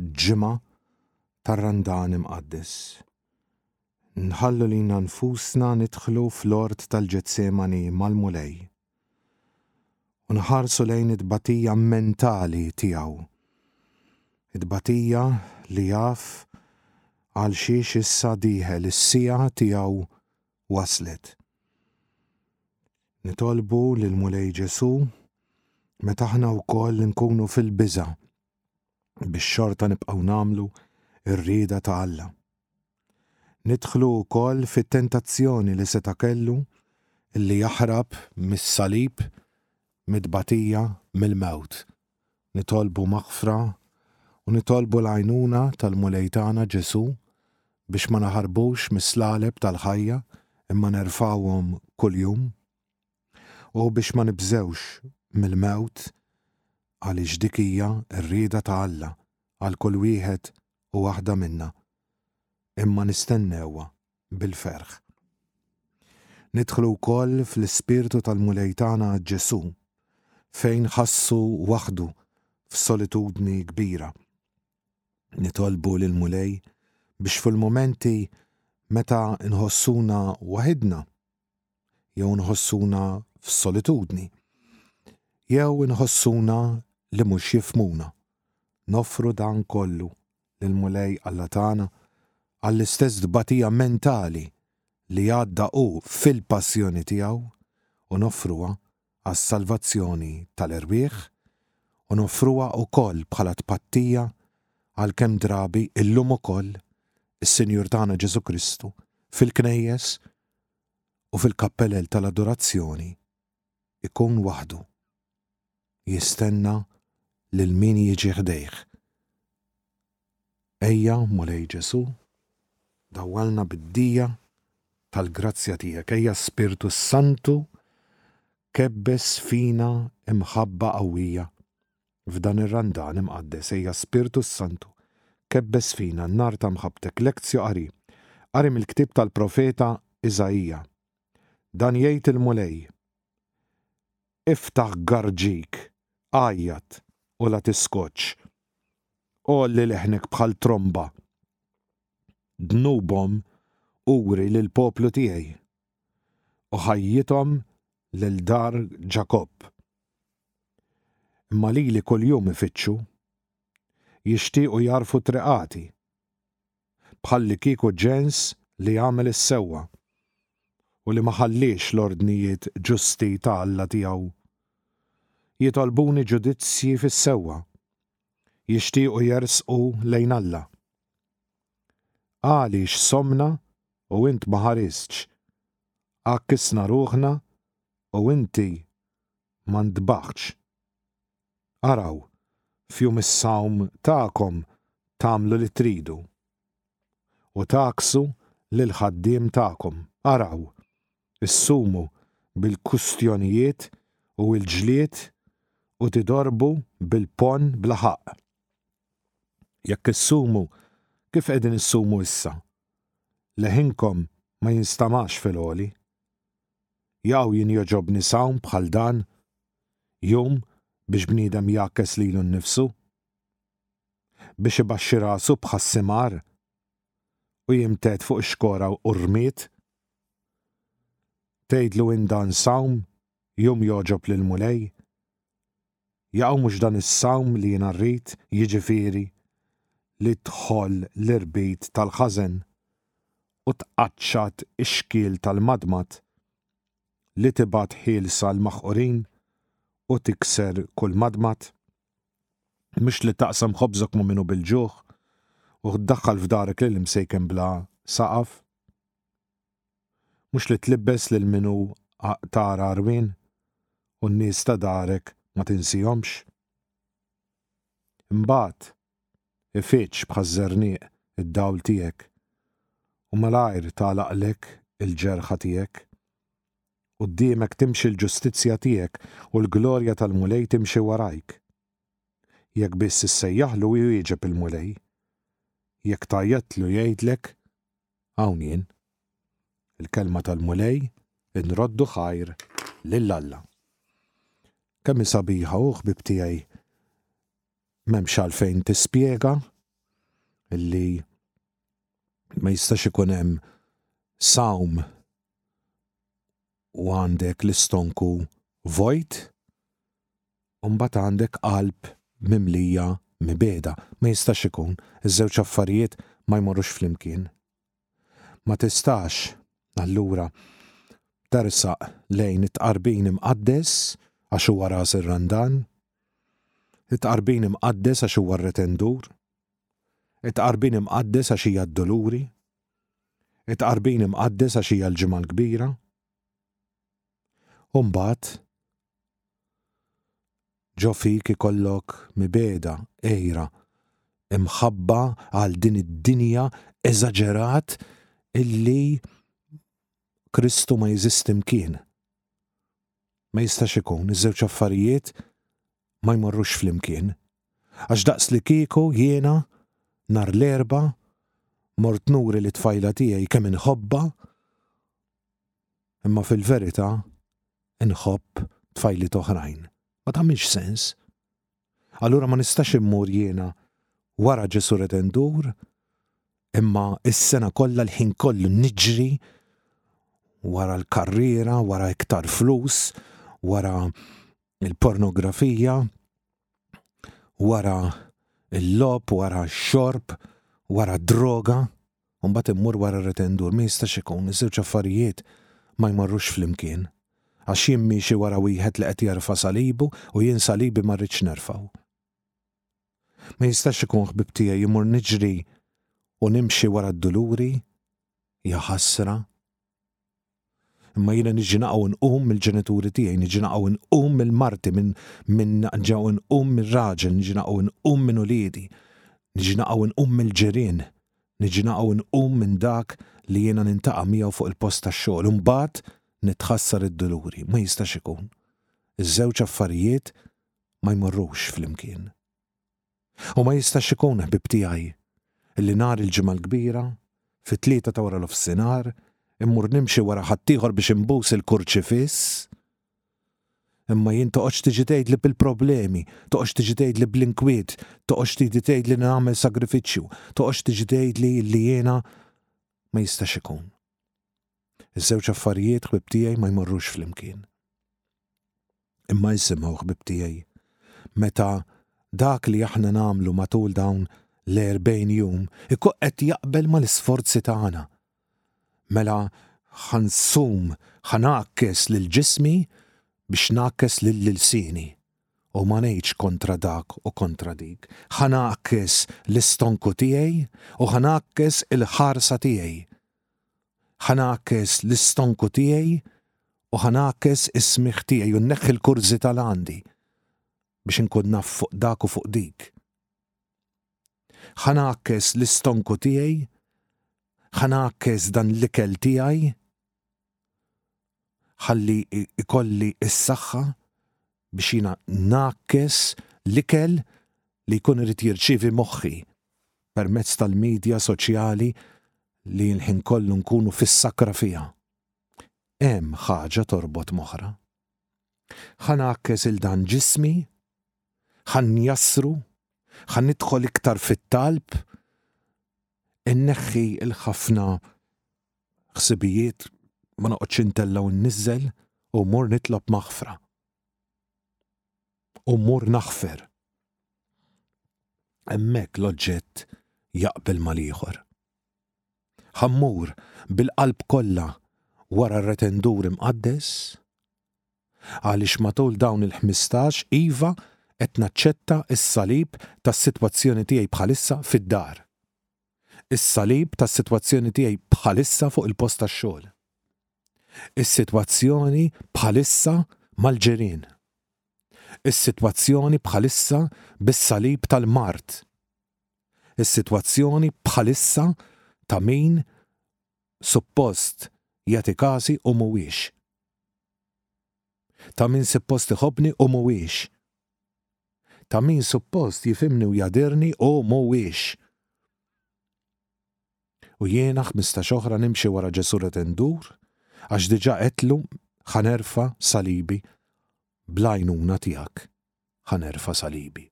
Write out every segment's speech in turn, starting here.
ġimgħa tar-Randan Imqaddes. Nħallu lilna nfusna nidħlu fl-Għort tal-Ġetsemani mal-Mulej u nħarsu lejn it-tbatija mentali tiegħu, it-tbatija li jaf għalxiex issa dieħel is-siegħa tiegħu waslet. Nitolbu lill-Mulej Ġesù meta aħna wkoll inkunu fil-biża' biex xorta nibqgħu nagħmlu r-rieda ta' Alla. Nidħlu wkoll fit-tentazzjoni li seta' kellu li jaħrab mis-salib, mit-tbatija, mill-mewt. Nitolbu maħfra u nitolbu l-għajnuna tal-Mulej tagħna Ġesu biex ma naħarbux mis-slaleb tal-ħajja imma nerfawhom kuljum. u biex ma nibżgħux mill-mewt, għaliex dik hija r-rieda ta' Alla għal kull wieħed u waħda minna, imma nistennewha bil-ferħ. Nidħlu wkoll fl-ispirtu tal-Mulej tagħna Ġesù, fejn ħassu waħdu f'solitudni kbira. Nitolbu lill-Mulej biex fil-mumenti meta nħossuna waħidna jew nħossuna f'solitudni, jew nħossuna li mhux jifmuna. Nofru dan kollu lil Mulej Alla tagħna għall-istess tbatija mentali li għadda hu fil-passjoni tiegħu u nofruha għas-salvazzjoni tal-erwieħ u nofruha wkoll bħala tpattija għal kemm drabi illum ukoll is-Sinjur tagħna Ġesù Kristu fil-knejjes u fil-kappelel tal-adorazzjoni jkun waħdu, jistenna lil min jiġi ħdejh. Ejja, Mulej Ġesù, dawwalna bid-dija tal-grazzja tiegħek. Ejja, Spirtu s-Santu, kebbes fina imħabba qawwija. F'dan ir-Randan imqaddes ejja Spirtu s-Santu kebbes fina n-nar ta' mħabbtek Lectio Qari Qari mill-ktieb tal-profeta Iżaija Dan jgħid il-Mulej Iftaħ garġik, għajjat, u la tiskotx. Għolli leħnek bħal tromba. Dnubhom uri lill-poplu tiegħi u ħajjithom lil dar Ġakobb. Imma lili kuljum ifittxu, jixtiequ jagħrfu triqati, bħallikieku ġens li jagħmel is-sewwa u li ma ħalliex l-ordnijiet ġusti ta' Alla tiegħu. Jitolbuni ġudizzji fis-sewwa, jixtiequ jersqu lejn Alla. Għaliex somna u int ma ħaristx? Għakkisna ruħna u inti ma ntbaħtx? Araw, f'jum is-sawm tagħkom tagħmlu li tridu, u tagħksu lill-ħaddiem tagħkom. Araw, issumu bil-kwistjonijiet u l-ġlied u tidorbu bil-ponn bla ħaqq. Jekk issumu kif qegħdin issumu issa, leħinkom ma jinstamax fil-għoli. Jaqaw jien jogħġobni sawm bħal dan, jum biex bniedem jgħakkes lilu nnifsu, biex ibaxxi rasu bħas-simar u jimtedd fuq ix-xkora u r-rmied. Tgħidlu in dan sawm, jum jogħġob lill-Mulej, Jaqaw mhux dan is-sawm li jiena rrid, jiġifieri, li dħol l-irbit tal-ħażen, u tqaċċat ix-xkiel tal-madmad, li tibgħat ħielsa l-maħqurin, u tikser kull madmad? Mhux li taqsam ħobżok ma' min hu bil-ġuħ, u ddaħħal f'darek lill-imsejken bla saqaf? Mhux li tlibbes lil min hu aqtar għarwien u n-nies ta' darek ma tinsihomx. Imbagħad, ifittx bħaż-żernieq id-dawl tiegħek u malajr tagħlaqlek il-ġerħa tiegħek. Quddiemek timxi l-ġustizzja tiegħek u l-glorja tal-Mulej timxi warajk. Jekk biss issejjaħlu jwieġeb il-Mulej. Jekk tgħajjatlu jgħidlek, Hawn jien. Il-kelma tal-Mulej inroddu ħajr lil Alla. Kemm hi sabiħa u ħbieb tiegħi m'hemmx għalfejn tispjega li ma jistax ikun hemm sawm u għandek l-istonku vojt, u mbagħad għandek qalb mimlija mibegħda. Ma jistax ikun, iż-żewġ affarijiet ma jmorrux flimkien. Ma tistax, allura, tersaq lejn it-tqarbin imqaddes għax huwa ras ir-randan, it-tqarbin imqaddes għax huwa r-retendur, it-tqarbin imqaddes għax hija d-doluri, It-Tqarbin imqaddes għax hija l-Ġimgħa l-Kbira. U mbagħad ġo fik ikollok mibeda, għira, imħabba għal din id-dinja eżaġerat illi Kristu ma jeżisti mkien. Ma jistax ikun, iż-żewġ affarijiet ma jmorrux flimkien, għax daqslikieku jiena nhar l-Erbgħa mort nuri lit-tfajla tiegħi kemm inħobbha imma fil-verità inħobb tfajliet oħrajn. Ma tagħmilx sens. Allura ma nistax immur jiena wara Ġesù Redentur imma is-sena kollha l-ħin kollu niġri wara l-karriera, wara iktar flus, wara il-pornografija, wara l-lob, wara x-xorb, wara d-droga, u mbagħad immur wara r-retendur. Ma jistax ikun, iż-żewġ affarijiet ma jmorrux flimkien. Għax jien miexi wara wieħed li qed jerfa' salibu u jien salibi ma rridx nerfgħu. Ma jistax ikun ħbib tiegħi jmur niġri u nimxi wara d-duluri, ja ħasra, Imma jiena niġi naqgħu nqum mill-ġenituri tiegħi, niġi naqgħu nqum mill-marti, minn min naqġgħu nqum mir-raġel, niġi naqgħu nqum minn uliedi, niġi naqgħu nqum mill-ġirien, niġi naqgħu nqum minn dak li jiena nintaqa' miegħu fuq il-post tax-xogħol, u mbagħad nitħassar id-duluri. Ma jistax ikun. Iż-żewġ affarijiet ma jmorrux flimkien. U ma jistax ikun, ħbieb tiegħi, li nhar il-Ġimgħa l-Kbira, fit-tlieta ta' wara nofsinhar, immur nimxi wara ħaddieħor biex inbus il-kurċifiss. Imma jien toqgħodx tiġi tgħidli bil-problemi, toqgħodx tiġi tgħidli bl-inkwiet, toqgħodx tiġi tgħidli li nagħmel sagrifiċċju, toqgħodx tiġi tgħidli li jiena ma jistax ikun. Iż-żewġ affarijiet ħbieb tiegħi ma jmorrux flimkien. Imma isimgħu, ħbieb tiegħi, meta dak li aħna nagħmlu matul dawn l-erbgħin jum ikun qed jaqbel mal-isforzi tagħna, mela ħa nsum, ħa ngħakkes lil ġismi biex ngħakkes lil ilsieni, u ma ngħidx kontra dak u kontra dik, ħa ngħakkes l-istonku tiegħi u ħa ngħakkes il-ħarsa tiegħi. Ħa ngħakkes l-istonku tiegħi u ħa ngħakkes is-smigħ tiegħi u nneħħi l-kurżità li għandi biex inkun naf fuq dak u fuq dik. Ħa ngħakkes l-istonku tiegħi, ħa ngħakkes dan l-ikel tiegħi, ħalli ikolli s-saħħa biex jiena ngħakkes l-ikel li jkun irid jirċievi moħħi permezz tal-midja soċjali li l-ħin kollu nkunu fis-sakra fiha. Hemm ħaġa torbot moħħra. Ħa ngħakkes il dan ġismi? Ħa njassru? Ħa nidħol iktar fit-talb? Inneħħi l-ħafna ħsibijiet ma noqgħodx intella' u nniżżel u mmur nitlob maħfra. U mmur naħfer. Hemmhekk l-oġġett jaqbel mal-ieħor. Ħammur bil-qalb kollha wara r-retendur imqaddes għaliex matul dawn il-ħmistax iva qed naċċetta s-salib tas-sitwazzjoni tiegħi bħalissa fid-dar. is-salib tas-sitwazzjoni tiegħi bħalissa fuq il-post tax-xogħol, is-sitwazzjoni bħalissa mal-ġirien, is-sitwazzjoni bħalissa bis-salib tal-mard, is-sitwazzjoni bħalissa ta' min suppost jagħti kasi u mhuwiex, ta' min suppost iħobbni u mhuwiex. Ta' min suppost jifhimni u jagħdirni hu mhuwiex. U jiena ħmistax oħra nimxi wara Ġesù Redentur għax diġà għedtlu ħa nerfa' salibi bl-għajnuna tiegħek ħa nerfa' salibi.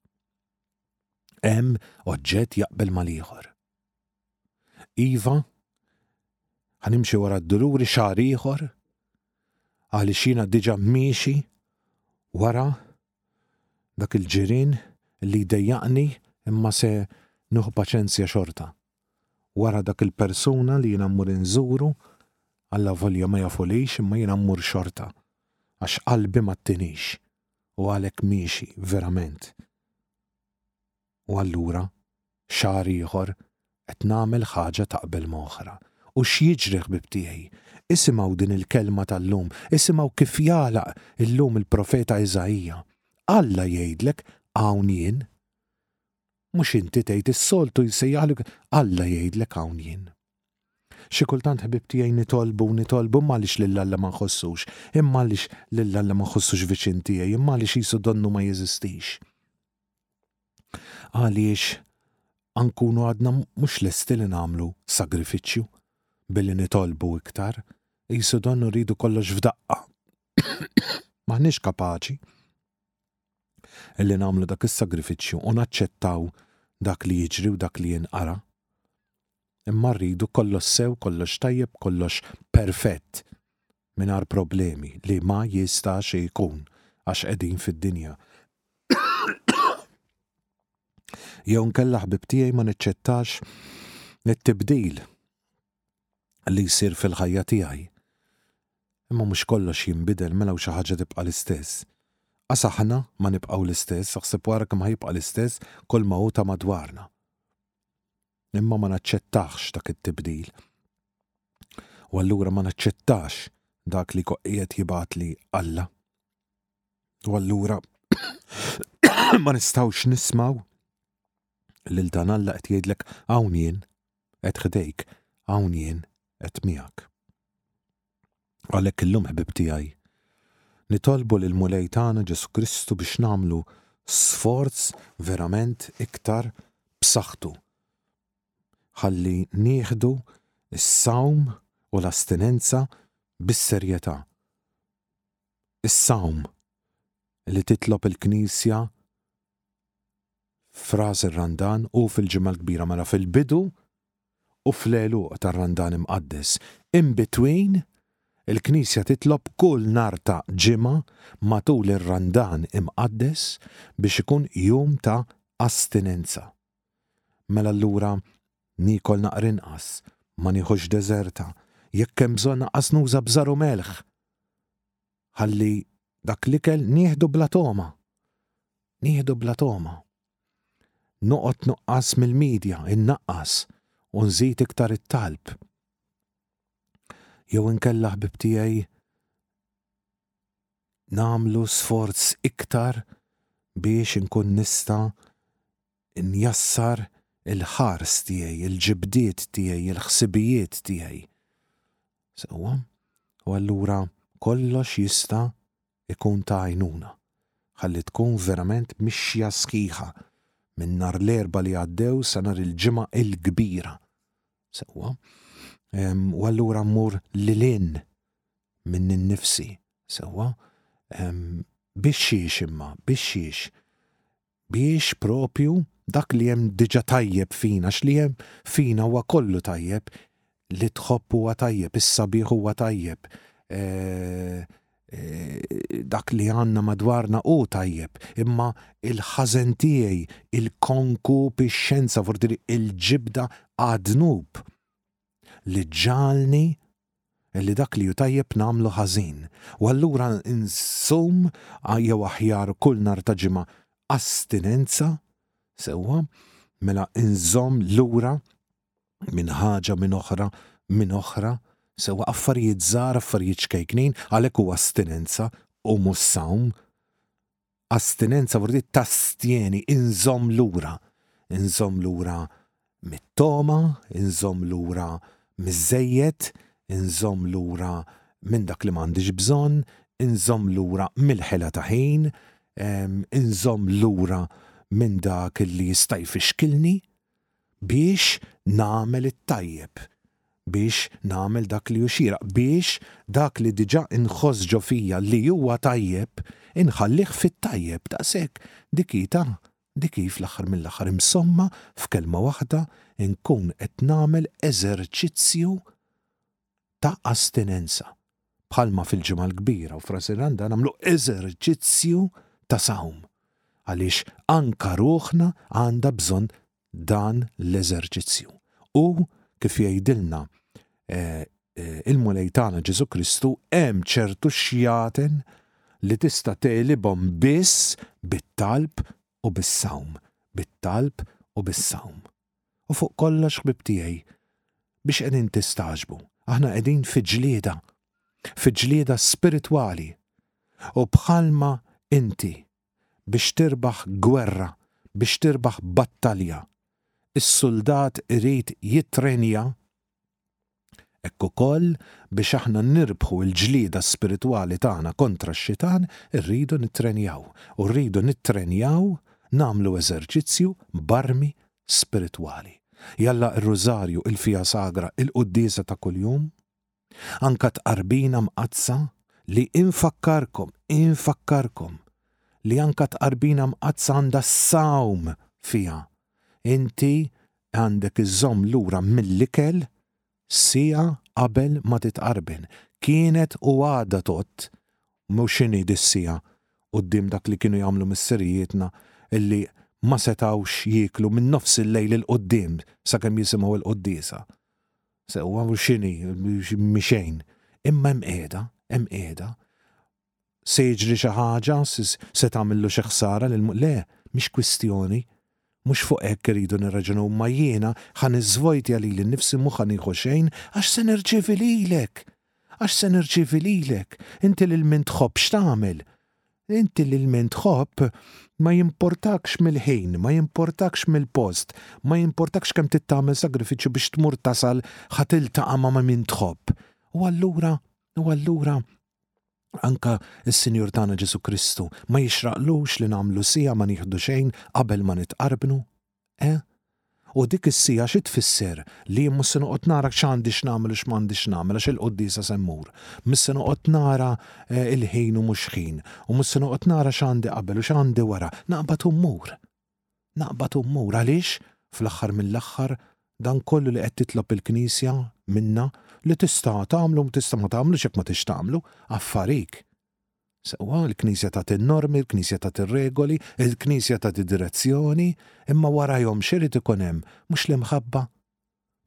Hemm oġġett jaqbel mal-ieħor. Iva, ħanimxi wara d-duluri xahar ieħor, għaliex jiena diġà miexi wara dak il-ġirien li jdejjaqni imma se nieħu paċenzja xorta. Wara dak il-persuna li jiena mmur inżuru, allavolja ma jafulix imma jiena mmur xorta, għax qalbi ma ttinix u għalhekk miexi verament. u allura, xahar ieħor, qed nagħmel ħaġa taqbel ma' oħra. U x'jiġri, ħbieb tiegħi? Isimgħu din il-kelma tal-lum, isimgħu kif jagħlaq illum il-profeta Iżaija, Alla jgħidlek, Hawn jien. Mhux inti tgħid is-soltu jsejjaħlek, Alla jgħidlek hawn jien. Xi kultant ħbib tiegħi nitolbu, nitolbu imma għaliex lil Alla ma nħossux, imma għaliex lil Alla ma nħossux viċin tiegħi, imma għaliex jisu donnu ma jeżistix. Għaliex nkunu għadna mhux lesti li nagħmlu sagrifiċċju billi nitolbu iktar, qisu donnu rridu kollox f'daqqa. M'aħniex kapaċi li nagħmlu dak is-sagrifiċċju u naċċettaw dak li jiġri u dak li jinqara'. Imma rridu kollox sew, kollox tajjeb, kollox perfett. mingħajr problemi li ma jistax ikun għax qegħdin fid-dinja. Jew nkella ħbib tiegħi ma niċċettax it-tibdil li jsir fil-ħajja tiegħi. Imma mhux kollox jinbidel mela u xi ħaġa tibqa' l-istess. Għas aħna ma nibqgħu l-istess, aħseb wara kemm ħajibqa' l-istess kol ma hu ta' madwarna. imma ma naċċettahx dak it-tibdil. U allura ma naċċettax dak li qiegħed jibgħatli Alla. U allura ma nistgħux nismaw lil dan Alla qed jgħidlek hawn jien qed ħdejk, hawn jien qed miegħek. Għalhekk illum ħbieb tiegħi, nitolbu lill-Mulej tagħna Ġesù Kristu biex nagħmlu sforz verament iktar b'saħħtu ħalli nieħdu s-sawm u l-astinenza bis-serjetà. Is-sawm li titlob il-Knisja f'ras ir-Randan u fil-Ġimgħa l-Kbira, mela fil-bidu u fl-għeluq tar-Randan Imqaddes in between, il-Knisja titlob kull nhar ta' Ġimgħa matul ir-Randan Imqaddes biex ikun jum ta' astinenza. Mela allura niekol naqra inqas, ma nieħux deżerta, jekk hemm bżonn anqas nuża bżar u melħ ħalli dak l-ikel nieħdu bla togħma. Nieħdu bla togħma. Noqgħod nuqqas mill-midja, innaqqas, u nżid iktar it-talb. Jew inkella ħbib tiegħi nagħmlu sforz iktar biex inkun nista' njassar il-ħars tiegħi, il-ġibdiet tiegħi, il-ħsibijiet tiegħi. Sewwa? U allura kollox jista' ikun ta' għajnuna ħalli tkun verament mixja sħiħa minn nhar l-Erbgħa li għaddew sa nhar il-Ġimgħa il-Kbira. Sewwa. U allura mmur lil hinn minn innifsi. Sewwa. Biex xiex imma, biex xiex biex proprju dak li hemm diġà tajjeb fina, għax li hemm fina huwa kollu tajjeb, li tħobb huwa tajjeb, is-sabiħ huwa tajjeb, dak li għandna madwarna hu tajjeb, imma l-ħażen tiegħi, il-konkupixxenza, forsi il-ġibda għad-dnub li ġġagħalni li dak li hu tajjeb nagħmlu ħażin, u allura nsum, jew aħjar kull nhar ta' ġimgħa, astinenza, sewwa, mela nżomm lura minn ħaġa, minn oħra, minn oħra, sewwa, affarijiet żgħar, affarijiet ċkejknin, għalhekk hu astinenza u mhux sawm. Astinenza vuol dire tastjeni, inżomm lura. Inżomm lura mit-togħma, inżomm lura miż-żejjed, inżomm lura minn dak li m'għandix bżonn, inżomm lura mill-ħela ta' ħin, inżomm lura minn dak li jista' jfixkilni. biex nagħmel it-tajjeb, biex nagħmel dak li hu xieraq, biex dak li diġà inħoss ġo fija li huwa tajjeb, inħallih fit-tajjeb. Daqshekk, dik hi ta', dik hi fl-aħħar mill-aħħar, imsomma f'kelma waħda, inkun qed nagħmel eżerċizzju ta' astinenza, bħalma fil-Ġimgħa l-Kbira u f'Ras il-Għandan nagħmlu eżerċizzju ta' sawm, għaliex anka ruħna għandha bżonn dan l-eżerċizzju. U, kif jgħidilna il-Mulej tagħna Ġesù Kristu, hemm ċertu xjaten li tista' tegħlibhom biss bit-talb u bis-sawm, bit-talb u bis-sawm. u fuq kollox ħbieb tiegħi biex qegħdin tistagħġbu, aħna qegħdin fi ġlieda, fi ġlieda spiritwali u bħalma inti biex tirbaħ gwerra, biex tirbaħ battalja, is-suldat irid jittrenja, Hekk ukoll, biex aħna nirbħu l-ġlieda spiritwali tagħna kontra x-Xitan, irridu nittrenjaw, u rridu nittrenjaw nagħmlu eżerċizzju b'armi spiritwali. Jalla r-Rużarju, il-Fija Sagra, il-quddiesa ta' kuljum, anke t-Tqarbina Mqaddsa li, infakkarkom, infakkarkom, li anke t-Tqarbina Mqaddsa għandha s-sawm fiha, inti għandek iżżomm lura mill-ikel siegħa qabel ma titqarben. Kienet u għadha tgħodd, mhux inhi dis-siegħa, quddiem dak li kienu jagħmlu missirijietna li ma setgħux jieklu minn nofs il-lejl 'il quddiem sakemm jisimgħu l-quddiesa. Sewwa x'inhi, mhi xejn. Imma hemm qiegħda, hemm qiegħda. Se jiġri xi ħaġa, se tagħmillu xi ħsara lil Le, mhix kwistjoni. Mhux fuq hekk irridu nirraġunaw imma jiena ħa niżvojtja lili nnifsi mhu ħa nieħu xejn għax se nirċievi lilek! Għax se nirċievi lilek! Inti lil min tħobb x'tagħmel? Inti lil min tħobb ma jimportakx mill-ħin, ma jimportakx mill-post, ma jimportakx kemm trid tagħmel sagrifiċċju biex tmur tasal ħa tiltaqa' ma' min tħobb. U allura, u allura, Anka s-Sinjur tagħna Ġesu Kristu ma jixraqlux li nagħmlu sija ma nieħdu xejn qabel ma nitqarbnu? Eh? U dik is-sija xi tfisser li mhux se noqgħod nara x'għandi x'nagħmel u x'm'għandix nagħmel għax il-quddiesa se mmur. Mhux se noqgħod nara eh, il-ħin u mhux ħin u mhux se noqgħod nara x'għandi qabel u x'għandi wara, naqbad u mmur. Naqbad u mmur għaliex, fl-aħħar mill-aħħar, dan kollu li qed titlob il-Knisja minna, li tista' tagħmlu u tista' ma tagħmlux jekk ma tridx tagħmlu, affarik. Sewwa, il-Knisja tagħti n-normi, il-Knisja tagħti r-regoli, il-Knisja tagħti direzzjoni, imma warajhom x'irid ikun hemm? Mhux l-imħabba?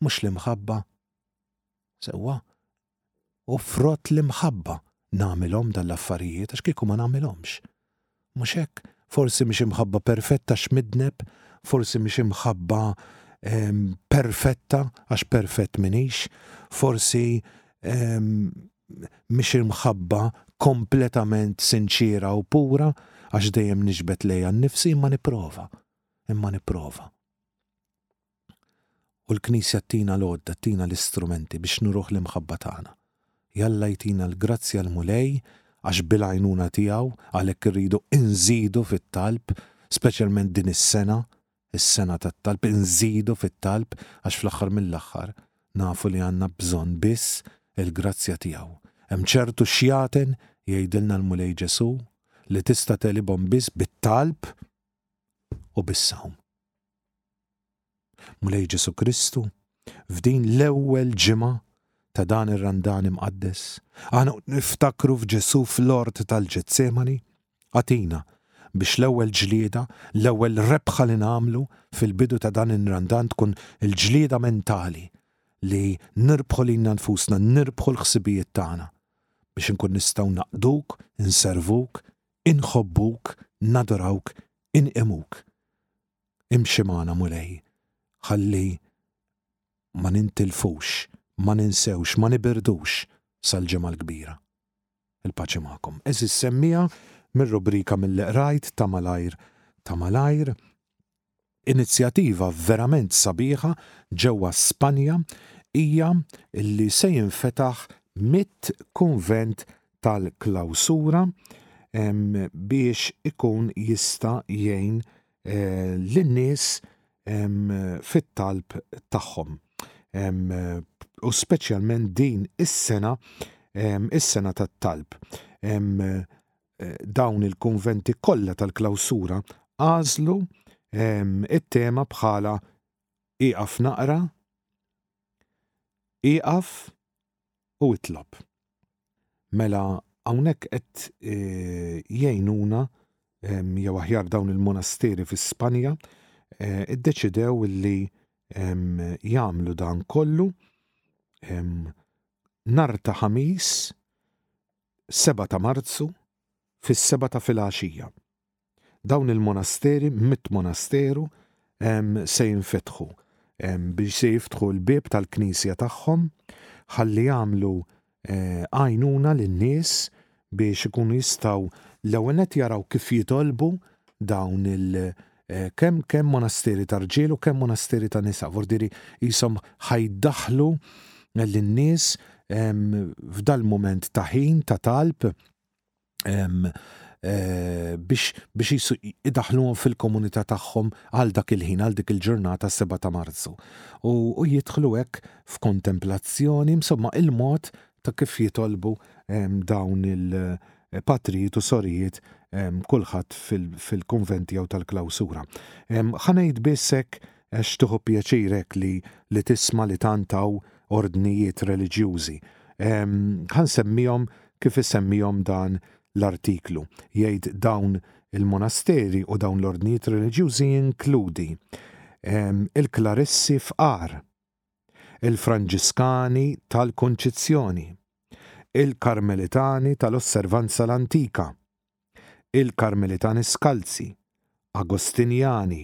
Mhux l-imħabba? Sewwa, u frott l-imħabba nagħmilhom dan l-affarijiet għax kieku ma nagħmilhomx. Mhux hekk? Forsi mhix imħabba perfetta għax midneb, forsi mhix imħabba ehm, perfetta għax perfett minix, forsi ehm, mhix imħabba kompletament sinċiera u pura għax dejjem niġbet lejha nnifsi imma nipprova. Imma nipprova. U l-Knisja ttina l-għodda, ttina l-istrumenti biex nuruh l-imħabba tagħna. Jalla jtina l-grazzja l-Mulej għax bil-għajnuna tiegħu għalhekk irridu inżidu fit-talb, speċjalment din is-sena, is-sena tat-talb, inżidu fit-talb għax fl-aħħar mill-aħħar nafu li għandna bżonn biss il-grazzja tiegħu. Hemm ċertu xjaten, jgħidilna l-Mulej Ġesù, li tista' tegħlibhom biss bit-talb u bis-sawm. Mulej Ġesu Kristu, f'din l-ewwel ġimgħa ta' dan ir-Randan imqaddes, aħna niftakru f'Ġesu fl-ort tal-Ġetsemani, għatina biex l-ewwel ġlieda, l-ewwel rebħa li nagħmlu fil-bidu ta' dan ir-Randan tkun il-ġlieda mentali li nirbħu lilna nfusna, nirbħu l-ħsibijiet tagħna biex inkun nistgħu naqduk, inservuk, inħobbuk, nadurawk, inqimuk. Imxi magħna Mulej, ħalli ma nintilfux, ma ninsewx, ma nibirdux sal-Ġimgħa l-Kbira. Il-paċi magħkom. Għeżież semmiegħa, mir-rubrika Milli Qrajt ta' malajr ta' malajr, inizjattiva verament sabiħa ġewwa Spanja hija li se jinfetaħ mitt kunvent tal-klawsura biex ikun jista' jgħin eh, lin-nies fit-talb tagħhom. U speċjalment din is-sena, is-sena tat-talb. Eh, dawn il-kunventi kollha tal-klawsura għażlu it-tema bħala iqaf naqra, iqaf u itlob. Mela hawnhekk qed jgħinuna jew aħjar dawn il-monasteri fi Spanja iddeċidew li jagħmlu dan kollu nhar ta' Ħamis 7 ta' Marzu fis-seba' ta' filgħaxija. Dawn il-monasteri, mitt monasteru, se jinfetħu biex se jiftħu l-bieb tal-knisja tagħhom ħalli jagħmlu għajnuna lin-nies biex ikunu jistgħu l-ewwel nett jaraw kif jitolbu dawn il- kemm kemm monasteri ta' rġiel u kemm monasteri ta' nisa, vordiri jisom ħajdaħlu lin-nies f'dal-mument ta' ħin ta' talb Eh, biex biex idaħluhom fil-komunità tagħhom għal dak il-ħin, għal dik il-ġurnata 7 ta' Marzu. U jidħlu hekk f'kontemplazzjoni, insomma, il-mod ta' kif jitolbu dawn il-patrijiet u sorijiet kulħadd fil-konventi jew tal-klawsura. Ħanejt bissek Għax tieħu pjaċir hekk li li tisma' li tant hawn ordnijiet reliġjużi. Ehm, ħa nsemmihom kif isemmihom dan l-artiklu. Jgħid dawn il-monasteri u dawn l-ordnijiet reliġjużi jinkludi ehm, il-Klarissi f'Qar, il-Franġiskani tal-Kunċizzjoni, il-Karmelitani tal-Osservanza l-Antika, il-Karmelitani Skalzi, Agostinjani,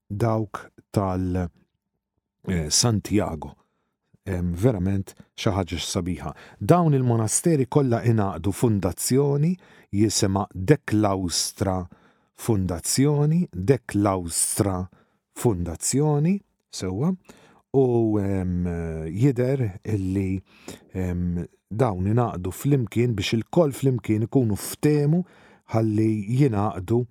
dawk tal eh, Santiago. Verament xi ħaġa sabiħa. Dawn il-monasteri kollha ingħaqdu fundazzjoni jisimha Dek l-Awstra Fundazzjoni, Dek l-Awstra Fundazzjoni, sewwa, u jider illi dawn ingħaqdu flimkien biex ilkoll flimkien ikunu ftehmu ħalli jingħaqdu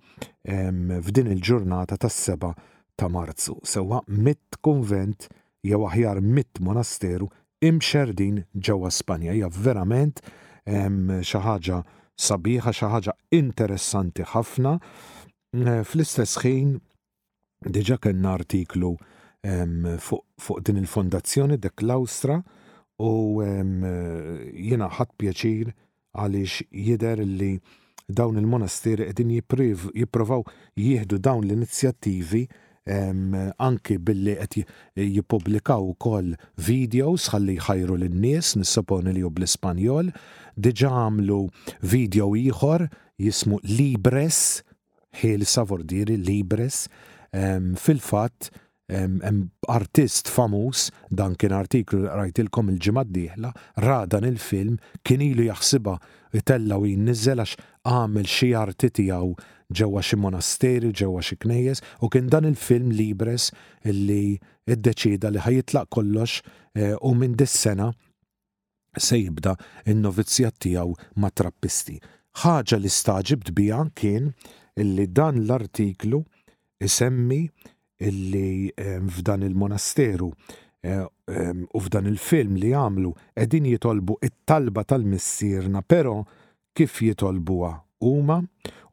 f'din il-ġurnata tas-seba' ta' Marzu, sewwa mitt kunvent jew aħjar mitt monasteru imxerrdin ġewwa Spanja. Hija verament xi ħaġa sabiħa, xi ħaġa interessanti ħafna. Fl-istess ħin Diġà kellna artiklu fuq din il-fondazzjoni De Claustra u jiena ħadt pjaċir għaliex jidher li dawn il-monasteri qegħdin jipprovaw jieħdu dawn l-inizjattivi anki billi qed jippubblikaw ukoll videos ħalli jħajru lin-nies, nissoponi li hu bl-Ispanjol. Diġà għamlu video ieħor jismu Libres, ħielsa vordieri libres fil-fatt hemm artist famuż dan kien artiklu li qrajtilkom il-ġimgħa d-dieħla ra dan il-film kien ilu jaħsibha itella' u jinniżel għax għamel xi arti tiegħu ġewwa xi monasteri u ġewwa xi knejjes u kien dan il-film libres li ddeċieda li ħa jitlaq kollox eh, u minn dis-sena se jibda n-novizzjat tiegħu mat-Trappisti. Ħaġa li stagħġibt biha kien illi dan l-artiklu isemmi illi ehm, f'dan il-monasteru eh, ehm, u f'dan il-film li għamlu qegħdin jitolbu it-talba tal-missierna però kif jitolbuha huma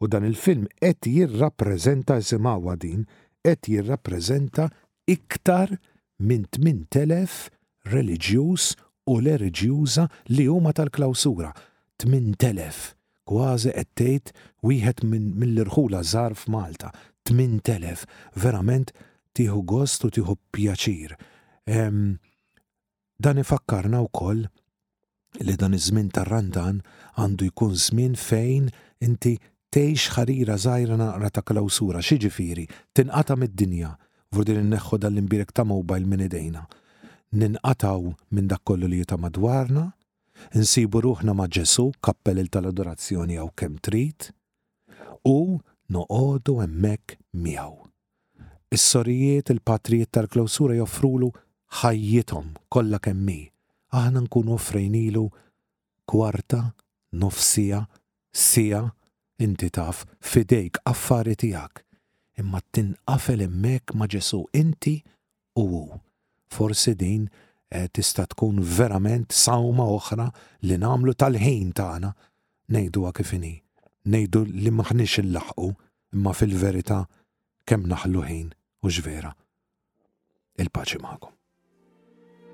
u dan il-film qed jirrappreżenta isimgħuha din qed jirrappreżenta iktar minn 8,000 reliġjuż u leriġjuża li huma tal-klawsura. 8,000! Kważi qed tgħid wieħed mill-irħula żgħar f'Malta. 8,000! Verament tieħu gost u tieħu pjaċir. Dan ifakkarna wkoll li dan iż-żmien tar-Randan għandu jkun żmien fejn inti tgħix ħarira żgħira naqra ta' klawsura, x'jiġifieri, tinqata' mid-dinja, vurdi li nneħħu dan l-imbierek ta' mobile minn idejna. Ninqatgħu minn dak kollu li hi ta' madwarna, insibu ruħna ma' Ġesù, kappell il tal-adorazzjoni hawn kemm trid. u noqogħdu hemmhekk miegħu. Is-sorijiet, il-patrijiet tal-klawsura joffrulu ħajjithom kollha kemm hi. Aħna nkunu offrejnilu kwarta, nofsija, siegħa, inti taf, f'idejk, affari tiegħek. Imma tinqafel hemmhekk ma' Ġesù, inti U forsi din tista' tkun verament sawma oħra li nagħmlu tal-ħin tagħna, ngħiduha kif inhi, ngħidu li m'aħniex inlaħħqu imma fil-verità kemm naħlu ħin, hux vera? Il-paċi magħkom.